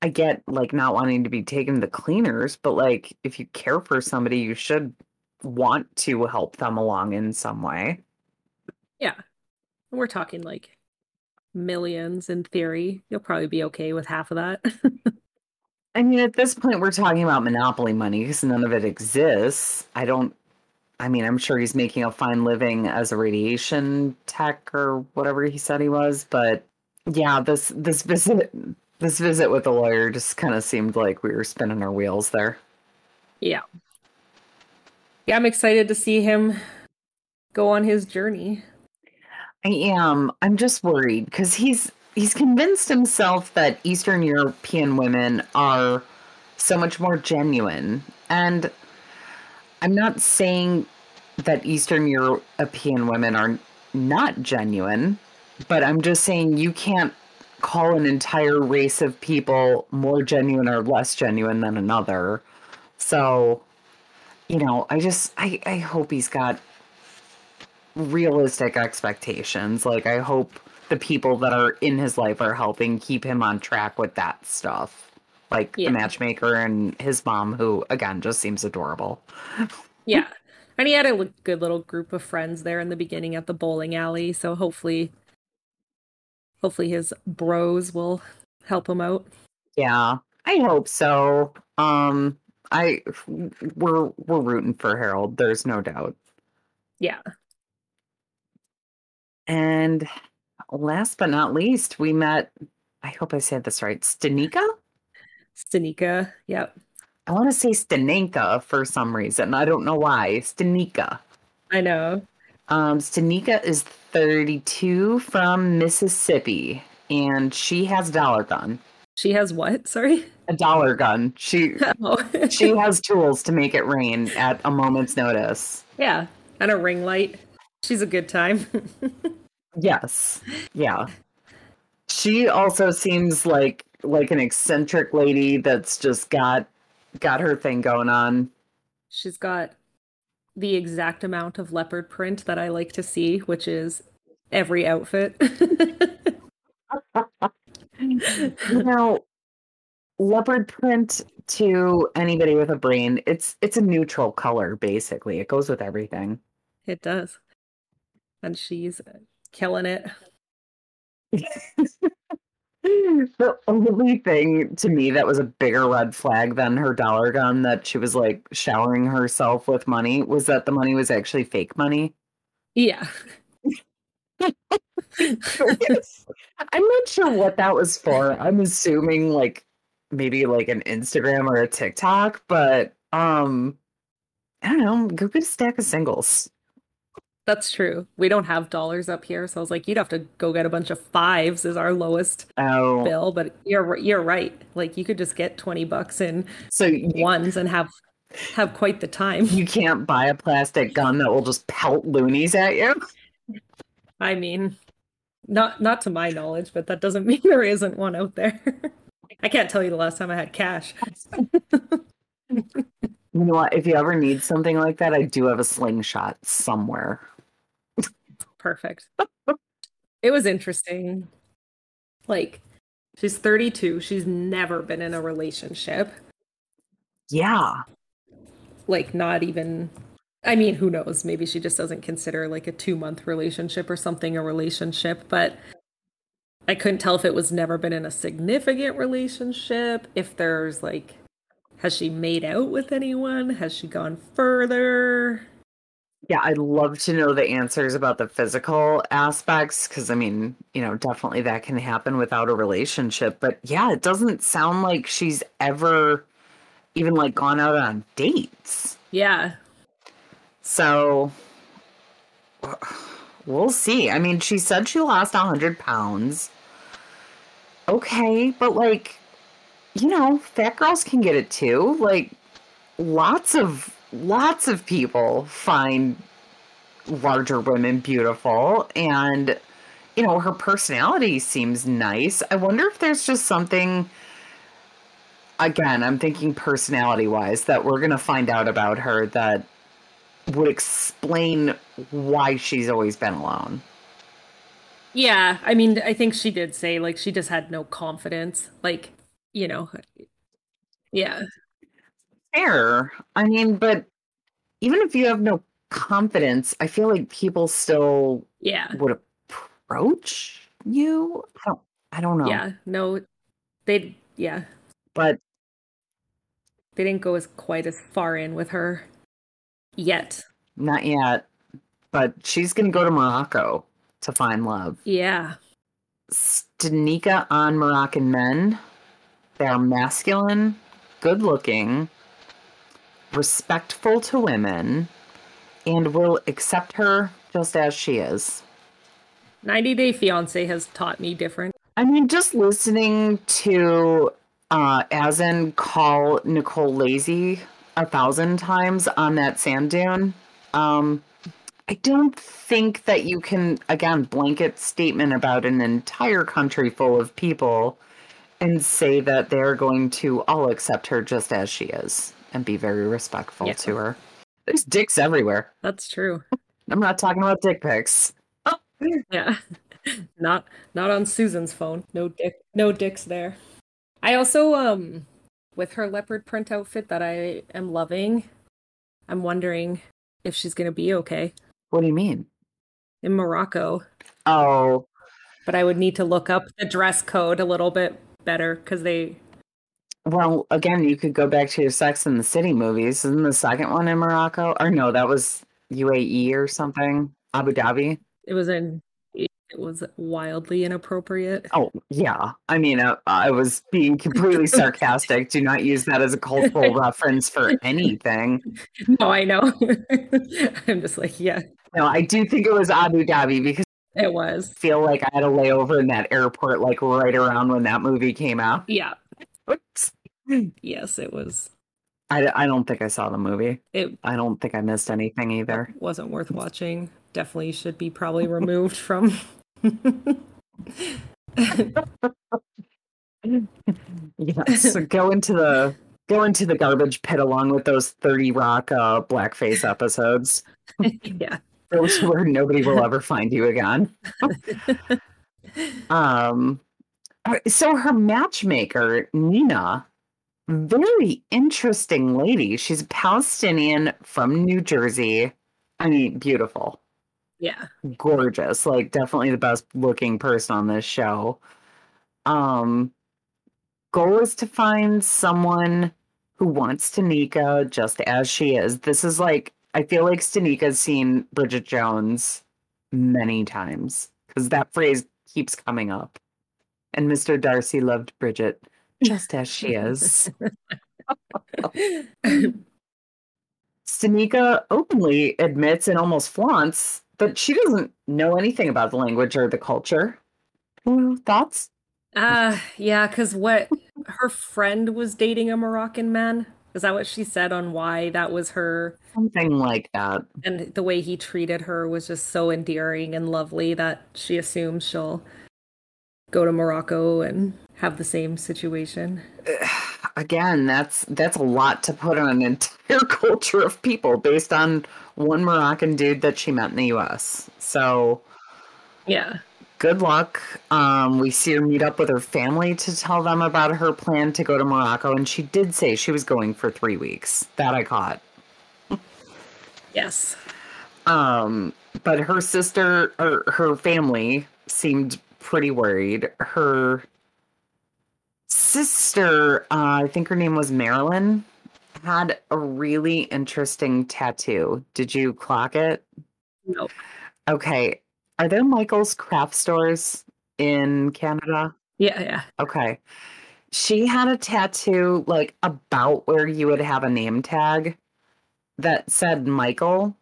i get like not wanting to be taken to the cleaners but like if you care for somebody you should want to help them along in some way. Yeah. We're talking like millions in theory. You'll probably be okay with half of that. I mean, at this point, we're talking about monopoly money because none of it exists. I don't. I mean, I'm sure he's making a fine living as a radiation tech or whatever he said he was, but yeah, this this visit this visit with the lawyer just kind of seemed like we were spinning our wheels there. yeah. Yeah, I'm excited to see him go on his journey. I am. I'm just worried because he's he's convinced himself that Eastern European women are so much more genuine. And I'm not saying that Eastern European women are not genuine, but I'm just saying you can't call an entire race of people more genuine or less genuine than another. So, you know, I just I I hope he's got realistic expectations. Like I hope the people that are in his life are helping keep him on track with that stuff. Like Yeah. the matchmaker and his mom, who again just seems adorable. Yeah. And he had a good little group of friends there in the beginning at the bowling alley, so hopefully hopefully his bros will help him out. Yeah, I hope so. Um, I we're we're rooting for Harold. There's no doubt. Yeah. And last but not least, we met. I hope I said this right. Stanika. Stanika. Yep. I want to say Stanenka for some reason. I don't know why. Stanika. I know. Um, Stanika is 32 from Mississippi, and she has a dollar gun. She has what? Sorry. A dollar gun. She Oh. she has tools to make it rain at a moment's notice. yeah. And a ring light. She's a good time. Yes. Yeah. She also seems like like an eccentric lady that's just got got her thing going on. She's got the exact amount of leopard print that I like to see, which is every outfit. You know, leopard print to anybody with a brain, it's it's a neutral color basically. It goes with everything. it does. And she's killing it. The only thing to me that was a bigger red flag than her dollar gun that she was like showering herself with money was that the money was actually fake money. Yeah. I'm not sure what that was for. I'm assuming like maybe like an Instagram or a TikTok, but um I don't know, go get a stack of singles. That's true. We don't have dollars up here, so I was like, you'd have to go get a bunch of fives as our lowest Oh, bill. But you're you're right. Like you could just get twenty bucks in so you, ones and have have quite the time. You can't buy a plastic gun that will just pelt loonies at you. I mean, not not to my knowledge, but that doesn't mean there isn't one out there. I can't tell you the last time I had cash. You know what? If you ever need something like that, I do have a slingshot somewhere. Perfect. it was interesting. Like, she's 32. She's never been in a relationship. Yeah. Like, not even. I mean, who knows? Maybe she just doesn't consider like a two month relationship or something a relationship, but I couldn't tell if it was never been in a significant relationship, if there's like, has she made out with anyone? Has she gone further? Yeah, I'd love to know the answers about the physical aspects because I mean, you know, definitely that can happen without a relationship. But yeah, it doesn't sound like she's ever even like gone out on dates. Yeah. So we'll see. I mean, she said she lost 100 pounds. Okay, but like, you know, fat girls can get it too. Like, lots of lots of people find larger women beautiful and you know her personality seems nice i wonder if there's just something again i'm thinking personality wise that we're going to find out about her that would explain why she's always been alone Yeah, I mean, I think she did say like she just had no confidence. Like, you know, yeah. Fair i mean but even if you have no confidence i feel like people still Yeah. would approach you i don't i don't know Yeah. No, they yeah, but they didn't go as quite as far in with her yet. not yet but she's gonna go to morocco to find love Yeah. stanika on moroccan men they are masculine good looking respectful to women and will accept her just as she is 90 Day Fiance has taught me different. I mean, just listening to uh Azan call Nicole lazy a thousand times on that sand dune. Um I don't think that you can again blanket statement about an entire country full of people and say that they're going to all accept her just as she is and be very respectful Yeah. to her. There's dicks everywhere. That's true. I'm not talking about dick pics. Oh, Yeah. Not not on Susan's phone. No dick no dicks there. I also um with her leopard print outfit that I am loving, I'm wondering if she's going to be okay What do you mean? in Morocco. Oh, But I would need to look up the dress code a little bit better cuz they Well, again, you could go back to your Sex in the City movies. Isn't the second one in Morocco? Or no, that was UAE or something. Abu Dhabi. it was in it was wildly inappropriate. Oh, yeah. I mean, uh, I was being completely sarcastic. Do not use that as a cultural reference for anything. No, I know. I'm just like, yeah, No, I do think it was Abu Dhabi because it was. I feel like I had a layover in that airport like right around when that movie came out. Yeah. Oops. Yes, it was. I, I don't think I saw the movie. It I don't think I missed anything either. wasn't worth watching. Definitely should be probably removed from. Yes, go into the go into the garbage pit along with those 30 Rock uh, blackface episodes. yeah. Those where nobody will ever find you again. um so her matchmaker, Nina, very interesting lady. She's Palestinian from New Jersey. I mean, beautiful Yeah. gorgeous like definitely the best looking person on this show um goal is to find someone who wants Tanika just as she is this is like i feel like Stanika's seen bridget jones many times because that phrase keeps coming up and mr darcy loved bridget just as she is Stanika openly admits and almost flaunts that she doesn't know anything about the language or the culture. Ooh, Thoughts? Uh yeah, because what her friend was dating a Moroccan man, Is that what she said on why that was her? Something like that. And the way he treated her was just so endearing and lovely that she assumes she'll go to Morocco and have the same situation. Again, that's that's a lot to put on an entire culture of people based on one Moroccan dude that she met in the US. So Yeah. good luck. Um, we see her meet up with her family to tell them about her plan to go to Morocco, and she did say she was going for three weeks. That I caught. Yes. Um, but her sister or her family seemed pretty worried. Her sister, uh, I think her name was Marilyn, had a really interesting tattoo. Did you clock it? No. Okay. Are there Michael's craft stores in Canada? Yeah, yeah. Okay. She had a tattoo like about where you would have a name tag that said Michael,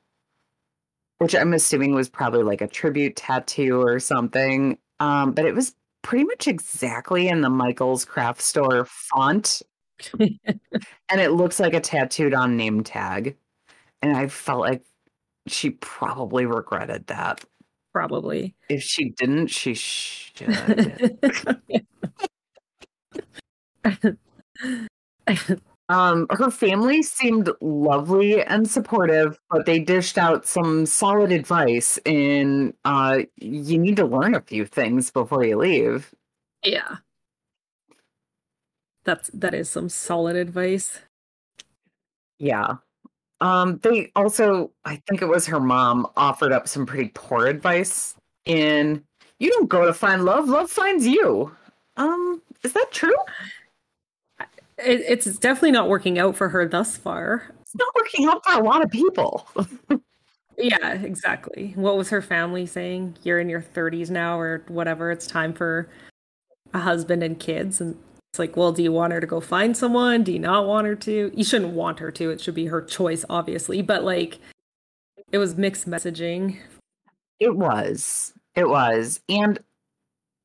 which I'm assuming was probably like a tribute tattoo or something. Um, but it was pretty much exactly in the Michael's craft store font. and it looks like a tattooed on name tag. And I felt like she probably regretted that. Probably. If she didn't, she should. Um, her family seemed lovely and supportive, but they dished out some solid advice in uh you need to learn a few things before you leave. yeah. That's that is some solid advice. Yeah. Um, they also, I think it was her mom, offered up some pretty poor advice in you don't go to find love, love finds you. Um, is that true? It, it's definitely not working out for her thus far. It's not working out for a lot of people. Yeah, exactly. What was her family saying? You're in your 30s now, or whatever. It's time for a husband and kids. And it's like, well, do you want her to go find someone? Do you not want her to? You shouldn't want her to. It should be her choice, obviously. But like, it was mixed messaging. It was. It was. And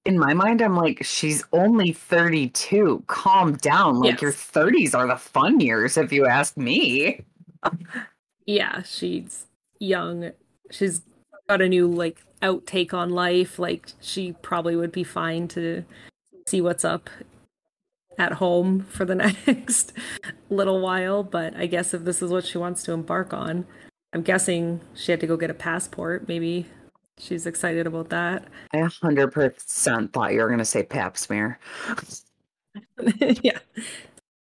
in my mind, I'm like, she's only 32. Calm down. Like, Yes. your 30s are the fun years, if you ask me. Yeah, she's young. She's got a new like outtake on life. Like, she probably would be fine to see what's up at home for the next little while. But I guess if this is what she wants to embark on, I'm guessing she had to go get a passport. Maybe she's excited about that. I 100% thought you were going to say pap smear. yeah.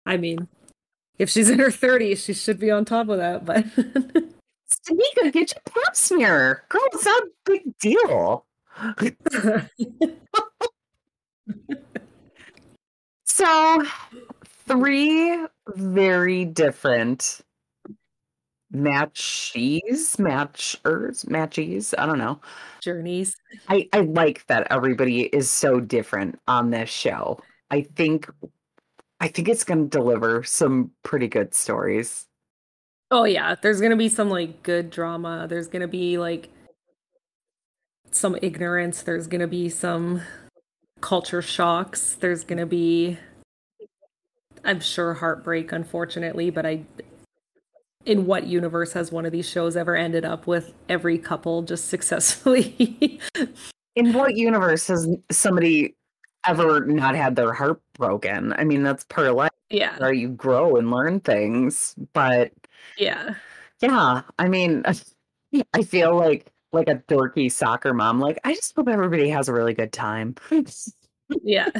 I mean, if she's in her 30s, she should be on top of that. But Stanika, get your pap smear. Girl, it's not a big deal. So, three very different matchies, matchers, matchies. I don't know. journeys. I, I like that everybody is so different on this show. I think I think it's going to deliver some pretty good stories. Oh yeah, there's gonna be some like good drama. There's gonna be like some ignorance. There's gonna be some culture shocks. There's gonna be, I'm sure, heartbreak. Unfortunately, but I, in what universe has one of these shows ever ended up with every couple just successfully? In what universe has somebody ever not had their heart broken? I mean, that's part of life yeah, where you grow and learn things. But yeah, yeah, I mean, I feel like like a dorky soccer mom. Like, I just hope everybody has a really good time. yeah.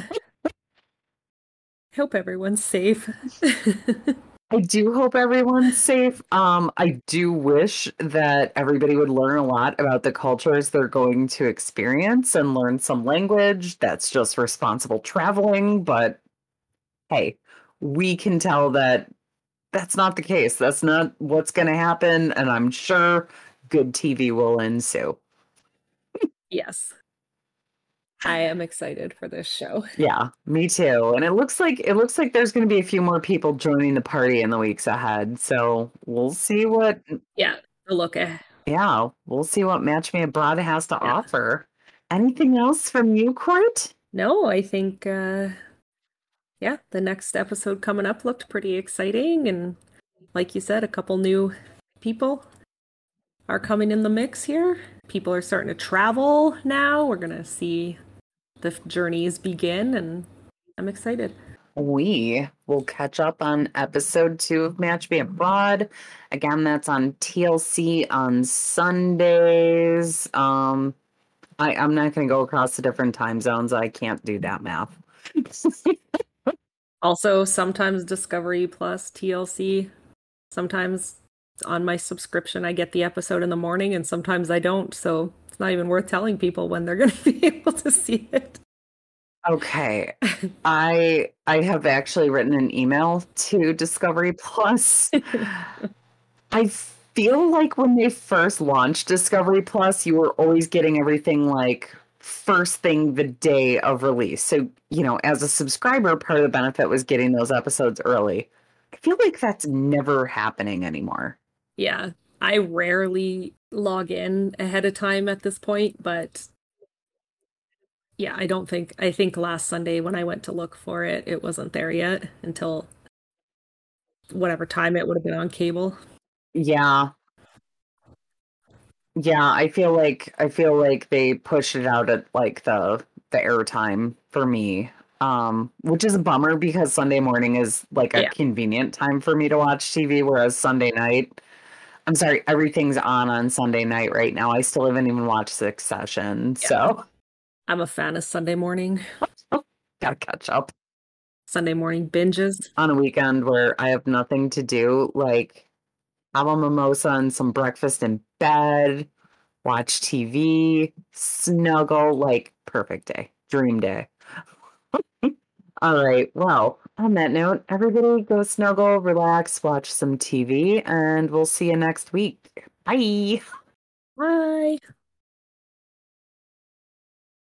Hope everyone's safe. I do hope everyone's safe. Um, I do wish that everybody would learn a lot about the cultures they're going to experience and learn some language. That's just responsible traveling. But hey, we can tell that that's not the case. That's not what's going to happen. And I'm sure good TV will ensue. yes. I am excited for this show. Yeah, me too. And it looks like it looks like there's going to be a few more people joining the party in the weeks ahead. So we'll see what Yeah, the look eh. Yeah, we'll see what Match Me Abroad has to Yeah. offer. Anything else from you, Court? No, I think uh yeah, the next episode coming up looked pretty exciting. And like you said, a couple new people are coming in the mix here. People are starting to travel now. We're going to see the journeys begin, and I'm excited. We will catch up on episode two of Match Me Abroad. Again, that's on TLC on Sundays. Um, I, I'm not going to go across the different time zones. I can't do that math. Also, sometimes Discovery Plus, TLC. Sometimes on my subscription, I get the episode in the morning, and sometimes I don't. So it's not even worth telling people when they're going to be able to see it. Okay. I I have actually written an email to Discovery Plus. I feel like when they first launched Discovery Plus, you were always getting everything like first thing the day of release. So, you know, as a subscriber, part of the benefit was getting those episodes early. I feel like that's never happening anymore. Yeah. I rarely log in ahead of time at this point, but yeah, I don't think I think last Sunday when I went to look for it, it wasn't there yet until whatever time it would have been on cable. Yeah. Yeah, I feel like I feel like they pushed it out at like the the airtime for me. Um, which is a bummer because Sunday morning is like a Yeah. convenient time for me to watch TV, whereas Sunday night, I'm sorry, everything's on on Sunday night right now. I still haven't even watched Succession, Yeah. so I'm a fan of Sunday morning, gotta catch up Sunday morning binges. on a weekend where I have nothing to do. Like have a mimosa and some breakfast in bed, watch TV, snuggle, like perfect day, dream day. All right. Well, on that note, everybody go snuggle, relax, watch some TV, and we'll see you next week. Bye. Bye.